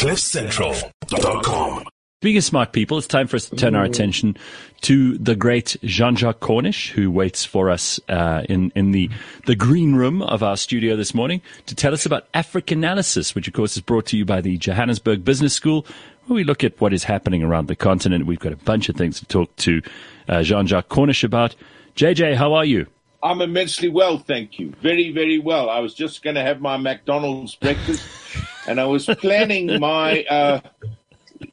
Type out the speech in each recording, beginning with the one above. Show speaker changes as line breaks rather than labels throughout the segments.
CliffCentral.com.
Speaking of smart people, it's time for us to turn our attention to the great Jean-Jacques Cornish, who waits for us uh, in in the the green room of our studio this morning to tell us about Africanalysis, which of course is brought to you by the Johannesburg Business School, where we look at what is happening around the continent. We've got a bunch of things to talk to uh, Jean-Jacques Cornish about. JJ, how are you?
I'm immensely well, thank you. Very, very well. I was just going to have my McDonald's breakfast, and I was planning my. Uh,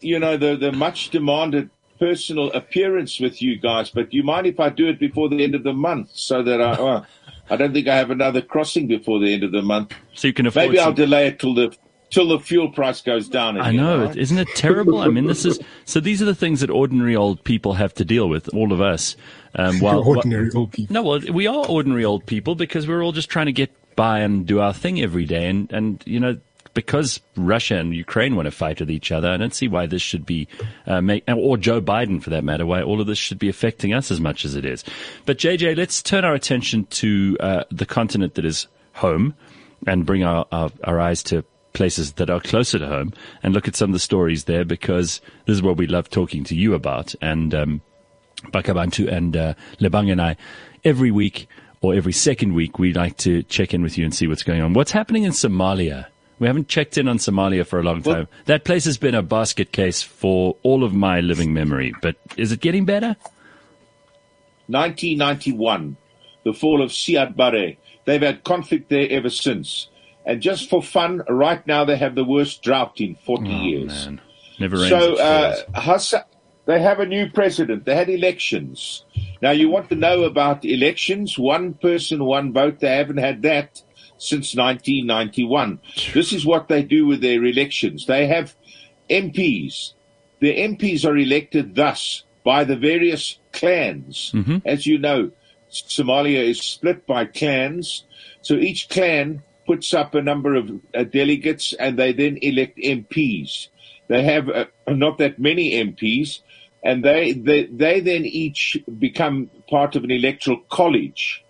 you know, the, the much demanded personal appearance with you guys, but do you mind if I do it before the end of the month so that I, well, I don't think I have another crossing before the end of the month.
So you can afford
Maybe
some-
I'll delay it till the till the fuel price goes down.
I know,
all right?
isn't it terrible? I mean, this is so. These are the things that ordinary old people have to deal with. All of us. Um, while,
ordinary old people.
No, well, we are ordinary old people because we're all just trying to get by and do our thing every day. And, and you know, because Russia and Ukraine want to fight with each other, I don't see why this should be, uh, make, or Joe Biden for that matter, why all of this should be affecting us as much as it is. But JJ, let's turn our attention to uh, the continent that is home and bring our, our, our eyes to places that are closer to home and look at some of the stories there because this is what we love talking to you about. And, um, Bakabantu and uh, Lebang and I, every week or every second week, we like to check in with you and see what's going on. What's happening in Somalia? We haven't checked in on Somalia for a long
Well-
time. that place has been a basket case for all of my living memory, but is it getting better?
1991, the fall of Siad Barre. They've had conflict there ever since. And just for fun, right now they have the worst drought in 40 years.
Oh, Man, never rains.
So uh. Hassan, they have a new president. They had elections. Now you want to know about elections? One person, one vote. They haven't had that since 1991. This is what they do with their elections. They have MPs. The MPs are elected thus by the various clans. As you know, Somalia is split by clans. So each clan puts up a number of uh, delegates and they then elect MPs. They have uh, not that many MPs and they, they, they then each become part of an electoral college.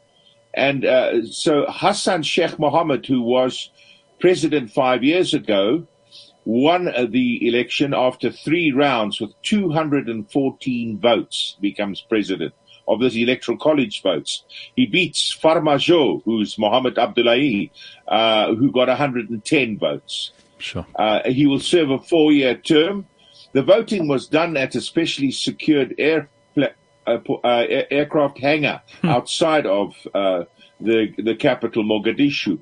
And uh, so Hassan Sheikh Mohammed, who was president five years ago, won uh, the election after three rounds with 214 votes, becomes president of this electoral college votes. He beats Farmajo, who's Mohammed Abdullahi, uh, who got 110 votes.
sure.
Uh, he will serve a four-year term. The voting was done at a specially secured air, uh, uh, aircraft hangar outside of uh, the the capital, Mogadishu.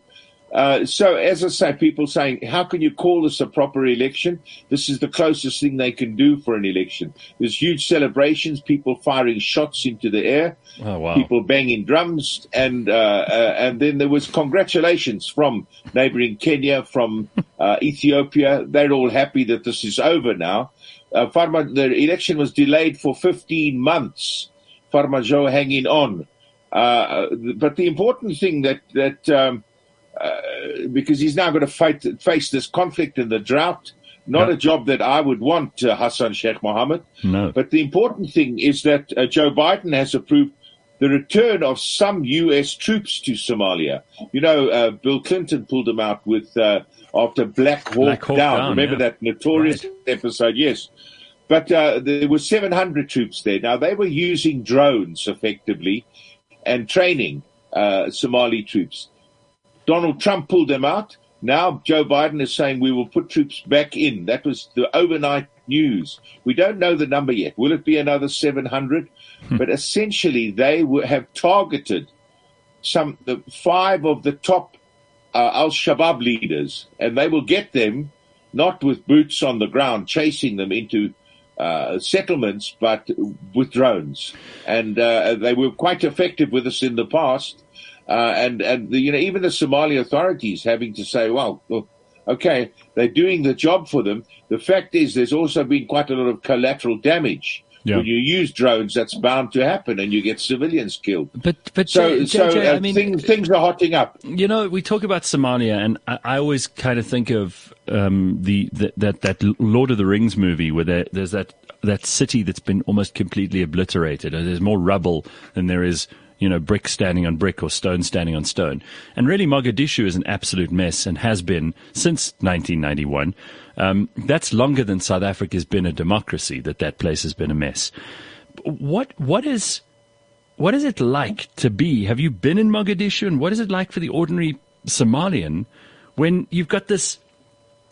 Uh, so, as I say, people saying, how can you call this a proper election? This is the closest thing they can do for an election. There's huge celebrations, people firing shots into the air
Oh, wow.
people banging drums, and uh, uh, and then there was congratulations from neighboring Kenya, from uh, Ethiopia. They're all happy that this is over now. Uh, Farma, the election was delayed for 15 months. Farmajo hanging on, uh, but the important thing that that um, uh, because he's now going to fight face this conflict and the drought. Not
Yeah.
a job that I would want, uh, Hassan Sheikh Mohammed.
No.
But the important thing is that uh, Joe Biden has approved the return of some U.S. troops to Somalia. You know, uh, Bill Clinton pulled them out with uh, after Black Hawk,
Black Hawk
Down.
Down,
Remember
yeah.
that notorious
Right.
episode? Yes. But uh, there were 700 troops there. Now they were using drones effectively and training uh, Somali troops. Donald Trump pulled them out. Now Joe Biden is saying we will put troops back in. That was the overnight news. We don't know the number yet. Will it be another 700? but essentially, they have targeted some the five of the top uh, Al Shabaab leaders, and they will get them not with boots on the ground chasing them into uh, settlements, but with drones. And uh, they were quite effective with us in the past. Uh, and and the, you know even the Somali authorities having to say, well, well, okay, they're doing the job for them. The fact is, there's also been quite a lot of collateral damage.
Yeah.
When you use drones, that's bound to happen, and you get civilians killed.
But but
So,
J-
so uh,
I mean,
things things are hotting up.
You know, we talk about Somalia, and I, I always kind of think of um, the, the that that Lord of the Rings movie where there, there's that that city that's been almost completely obliterated. There's more rubble than there is you know, brick standing on brick or stone standing on stone. And really, Mogadishu is an absolute mess and has been since 1991. Um, that's longer than South Africa's been a democracy. That that place has been a mess. What what is what is it like to be? Have you been in Mogadishu, and what is it like for the ordinary Somalian when you've got this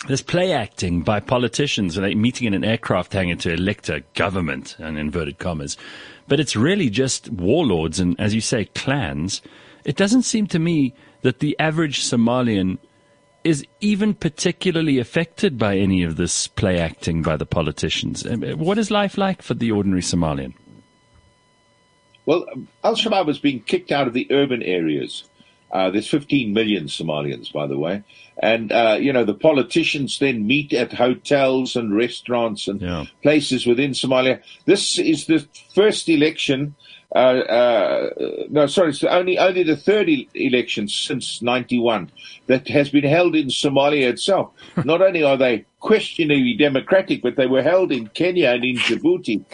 this play acting by politicians and meeting in an aircraft hangar to elect a government, in inverted commas, but it's really just warlords and, as you say, clans. It doesn't seem to me that the average Somalian is even particularly affected by any of this play acting by the politicians. Um, what is life like for the ordinary Somalian?
Well, Al Shabaab is being kicked out of the urban areas. Uh, there's 15 million Somalians, by the way. And, uh, you know, the politicians then meet at hotels and restaurants and yeah. places within Somalia. This is the first election. Uh, uh no, sorry, it's only only the third e- election since '91 that has been held in Somalia itself. Not only are they questionably democratic, but they were held in Kenya and in Djibouti,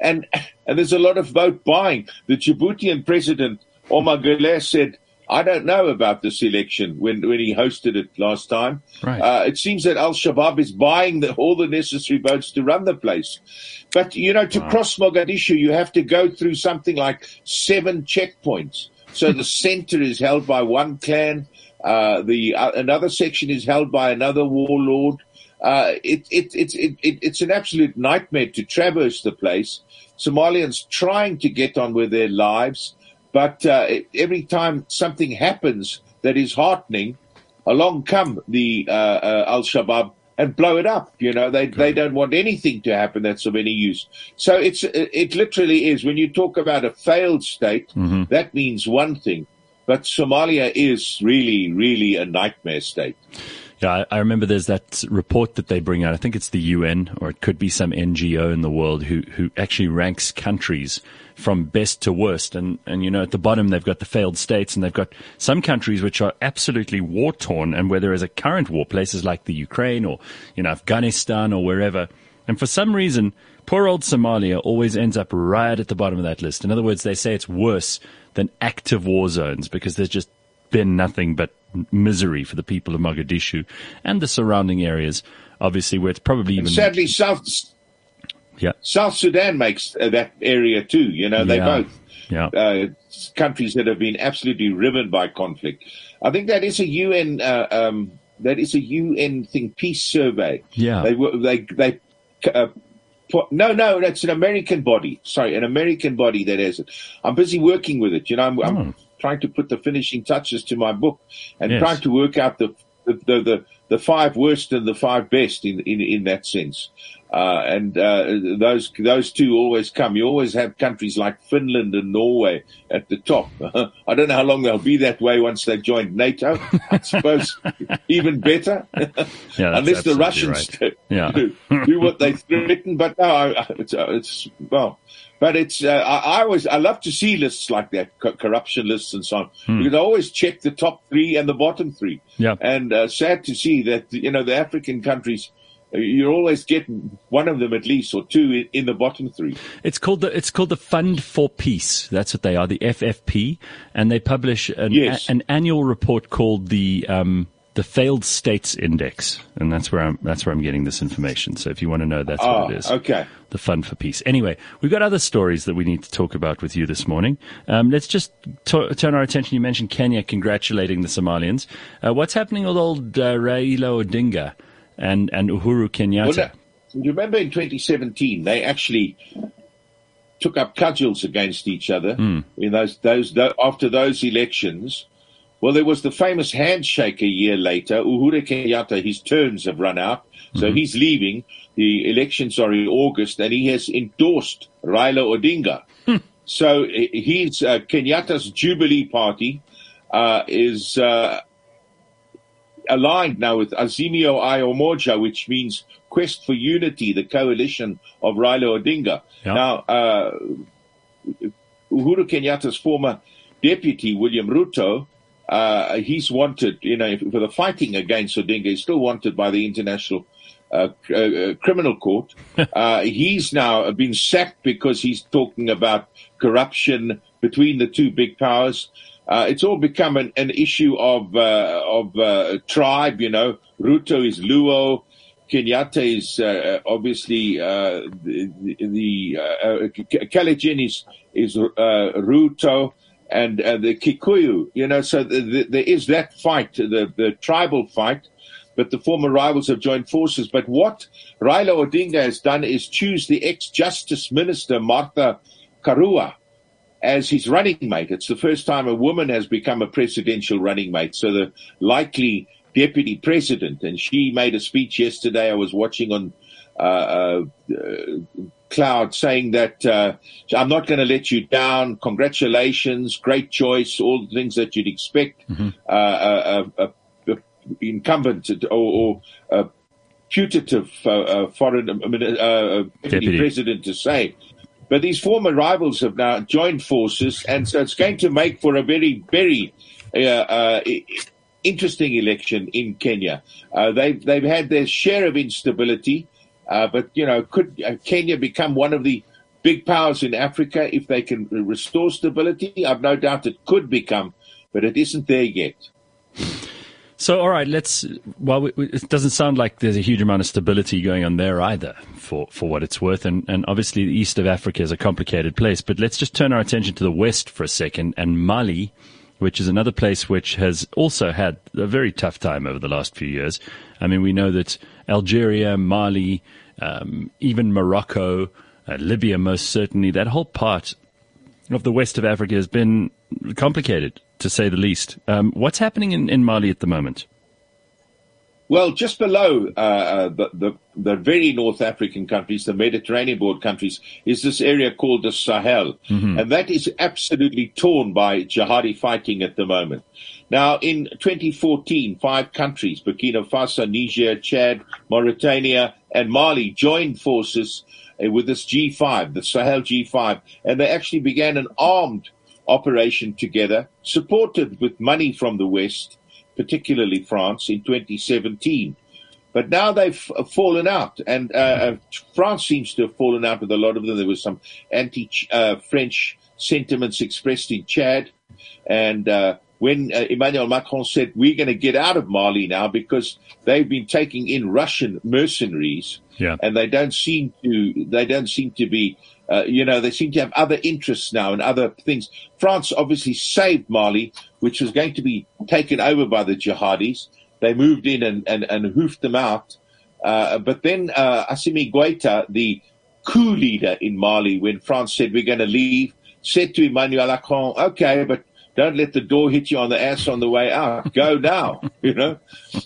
and and there's a lot of vote buying. The Djiboutian president Omar Guelleh said I don't know about this election when, when he hosted it last time. Right. Uh, it seems that Al Shabaab is buying the, all the necessary votes to run the place. But, you know, to wow. cross Mogadishu, you have to go through something like seven checkpoints. So the center is held by one clan. Uh, the uh, another section is held by another warlord. Uh, it, it, it, it, it's an absolute nightmare to traverse the place. Somalians trying to get on with their lives. But uh, every time something happens that is heartening, along come the uh, uh, Al Shabaab and blow it up. You know, they they don't want anything to happen that's of any use. So it's it literally is when you talk about a failed state, mm-hmm. that means one thing, but Somalia is really really a nightmare state.
Yeah, I, remember there's that report that they bring out. I think it's the UN or it could be some NGO in the world who, who actually ranks countries from best to worst. And, and, you know, at the bottom, they've got the failed states and they've got some countries which are absolutely war torn and where there is a current war, places like the Ukraine or, you know, Afghanistan or wherever. And for some reason, poor old Somalia always ends up right at the bottom of that list. In other words, they say it's worse than active war zones because there's just been nothing but misery for the people of Mogadishu and the surrounding areas, obviously, where it's probably even.
And sadly, South, yeah. South Sudan makes uh, that area too. You know, they yeah. both. Yeah. Uh, countries that have been absolutely riven by conflict. I think that is a UN, uh, um, that is a UN thing, peace survey.
Yeah.
They, they, they, uh, put, no, no, that's an American body. Sorry, an American body that has it. I'm busy working with it. You know, I'm, I'm oh trying to put the finishing touches to my book and yes. trying to work out the, the, the, the, five worst and the five best in, in, in that sense. Uh, and uh, those those two always come. You always have countries like Finland and Norway at the top. I don't know how long they'll be that way once they've joined NATO. I suppose even better, yeah, unless the Russians right. yeah. do, do, what they threaten. But no, it's, uh, it's well, but it's uh, I, I, always I love to see lists like that, co- corruption lists and so on, hmm. because I always check the top three and the bottom three.
Yeah.
And uh, sad to see that you know the African countries you're always getting one of them at least or two in, the bottom three.
It's called the it's called the Fund for Peace. That's what they are, the FFP, and they publish an, yes. a, an annual report called the um, the Failed States Index, and that's where I'm that's where I'm getting this information. So if you want to know, that's what it ah.
Okay.
The Fund for Peace. Anyway, we've got other stories that we need to talk about with you this morning. Um, let's just t- turn our attention. You mentioned Kenya congratulating the Somalians. Uh, what's happening with old uh, Raila Odinga and and Uhuru Kenyatta? Well,
you remember in 2017 they actually took up cudgels against each other mm. in those, those, after those elections well, there was the famous handshake a year later. Uhuru Kenyatta, his terms have run out, so mm-hmm. he's leaving. The elections are in August, and he has endorsed Raila Odinga. Hmm. So he's uh, Kenyatta's Jubilee Party uh, is uh, aligned now with Azimio la Umoja, which means Quest for Unity, the coalition of Raila Odinga. Yep. Now, uh, Uhuru Kenyatta's former deputy, William Ruto, uh, he's wanted, you know, for the fighting against Odinga, he's still wanted by the International uh, uh, criminal court. Uh, he's now been sacked because he's talking about corruption between the two big powers. Uh, it's all become an, an issue of uh, of uh, tribe. You know, Ruto is Luo, Kenyatta is obviously the, the uh, is is Ruto and uh, the Kikuyu, you know, so the, the, there is that fight, the, the tribal fight, but the former rivals have joined forces. But what Raila Odinga has done is choose the ex-justice minister, Martha Karua, as his running mate. It's the first time a woman has become a presidential running mate. So the likely deputy president, and she made a speech yesterday. I was watching on uh, uh, Cloud saying that uh, I'm not going to let you down. Congratulations, great choice, all the things that you'd expect. Mm-hmm. Uh, uh, uh, incumbent or, or putative uh, uh, foreign uh, president to say. But these former rivals have now joined forces, and so it's going to make for a very, very uh, uh, interesting election in Kenya. Uh, they've they've had their share of instability, but you know, could Kenya become one of the big powers in Africa if they can restore stability? I've no doubt it could become, but it isn't there yet.
So, all right, let's. Well, it doesn't sound like there's a huge amount of stability going on there either, for, for what it's worth. And, and obviously, the east of Africa is a complicated place. But let's just turn our attention to the west for a second and Mali, which is another place which has also had a very tough time over the last few years. I mean, we know that Algeria, Mali, um, even Morocco, uh, Libya, most certainly, that whole part of the west of Africa has been complicated to say the least. Um, what's happening in, in Mali at the moment?
Well, just below uh, uh, the, the, the very North African countries, the Mediterranean board countries, is this area called the Sahel, mm-hmm. and that is absolutely torn by jihadi fighting at the moment. Now, in 2014, five countries, Burkina Faso, Niger, Chad, Mauritania, and Mali joined forces uh, with this G5, the Sahel G5, and they actually began an armed operation together, supported with money from the West, particularly France, in 2017. But now they've uh, fallen out, and uh, uh, France seems to have fallen out with a lot of them. There was some anti-French uh, sentiments expressed in Chad, and uh, when uh, Emmanuel Macron said, "We're going to get out of Mali now because they've been taking in Russian mercenaries, yeah. and they don't seem to they don't seem to be uh, you know, they seem to have other interests now and other things. France obviously saved Mali, which was going to be taken over by the jihadis. They moved in and, and, and hoofed them out. Uh, but then uh, Assimi Goita, the coup leader in Mali, when France said we're going to leave, said to Emmanuel Macron, okay, but don't let the door hit you on the ass on the way out. Go now, you know.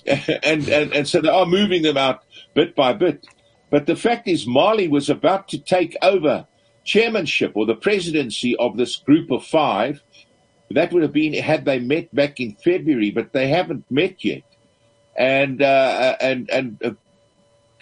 and, and, and so they are moving them out bit by bit. But the fact is, Mali was about to take over chairmanship or the presidency of this group of five. That would have been had they met back in February, but they haven't met yet. And uh, and and uh,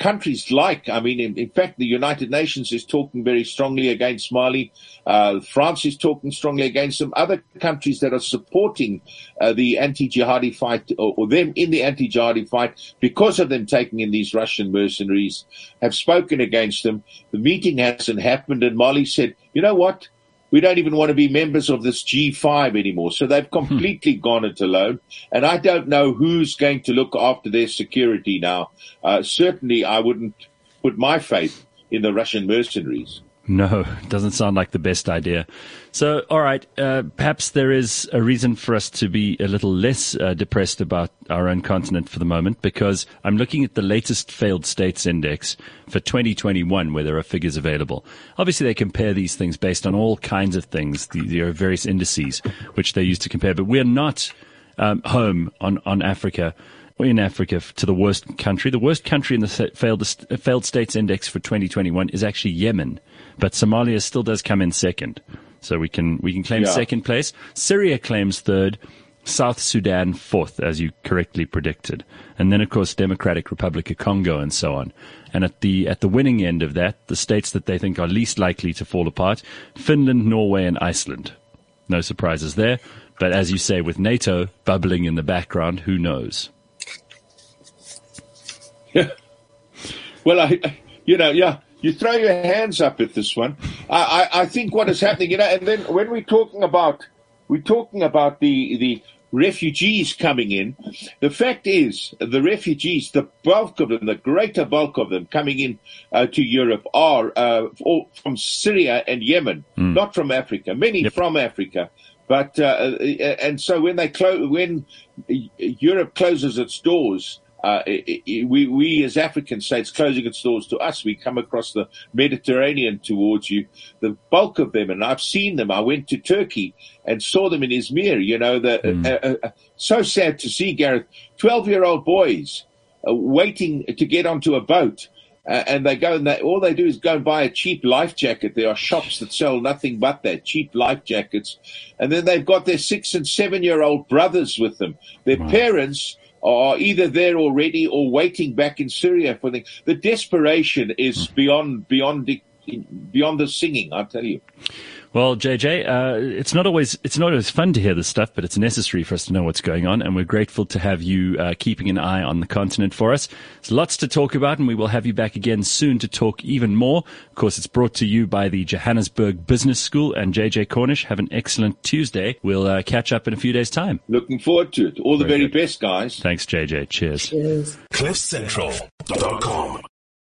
countries like, I mean, in, in, fact, the United Nations is talking very strongly against Mali. Uh, France is talking strongly against them. Other countries that are supporting uh, the anti-jihadi fight or, or, them in the anti-jihadi fight because of them taking in these Russian mercenaries have spoken against them. The meeting hasn't happened and Mali said, you know what? We don't even want to be members of this G5 anymore. So they've hmm. completely hmm. gone it alone. And I don't know who's going to look after their security now. Uh, certainly I wouldn't put my faith in the Russian mercenaries.
No, doesn't sound like the best idea. So, all right, uh, perhaps there is a reason for us to be a little less uh, depressed about our own continent for the moment because I'm looking at the latest failed states index for 2021 where there are figures available. Obviously, they compare these things based on all kinds of things. There are various indices which they use to compare, but we're not um, home on, on Africa in Africa to the worst country. The worst country in the failed, uh, failed states index for 2021 is actually Yemen, but Somalia still does come in second. So we can we can claim yeah. second place. Syria claims third. South Sudan fourth, as you correctly predicted, and then of course Democratic Republic of Congo and so on. And at the at the winning end of that, the states that they think are least likely to fall apart: Finland, Norway, and Iceland. No surprises there. But as you say, with NATO bubbling in the background, who knows?
Well, I, you know, yeah, you throw your hands up at this one. I, I, I think what is happening, you know, and then when we're talking about, we're talking about the, the refugees coming in. The fact is, the refugees, the bulk of them, the greater bulk of them coming in uh, to Europe are uh, from Syria and Yemen, mm. not from Africa. Many yep. from Africa. But uh, and so when they close, when Europe closes its doors, uh, it, it, we, we as African states closing its doors to us, we come across the Mediterranean towards you. The bulk of them, and I've seen them. I went to Turkey and saw them in Izmir. You know, the, mm. uh, uh, so sad to see Gareth, twelve-year-old boys uh, waiting to get onto a boat. Uh, and they go and they, all they do is go and buy a cheap life jacket. There are shops that sell nothing but that cheap life jackets. And then they've got their six and seven year old brothers with them. Their wow. parents are either there already or waiting back in Syria for the the desperation is hmm. beyond beyond the, beyond the singing. I tell you.
Well, JJ, uh, it's not always it's not always fun to hear this stuff, but it's necessary for us to know what's going on, and we're grateful to have you uh, keeping an eye on the continent for us. There's lots to talk about, and we will have you back again soon to talk even more. Of course, it's brought to you by the Johannesburg Business School and JJ Cornish. Have an excellent Tuesday. We'll uh, catch up in a few days' time.
Looking forward to it. All the very, very best, guys.
Thanks, JJ. Cheers. Cheers. CliffCentral.com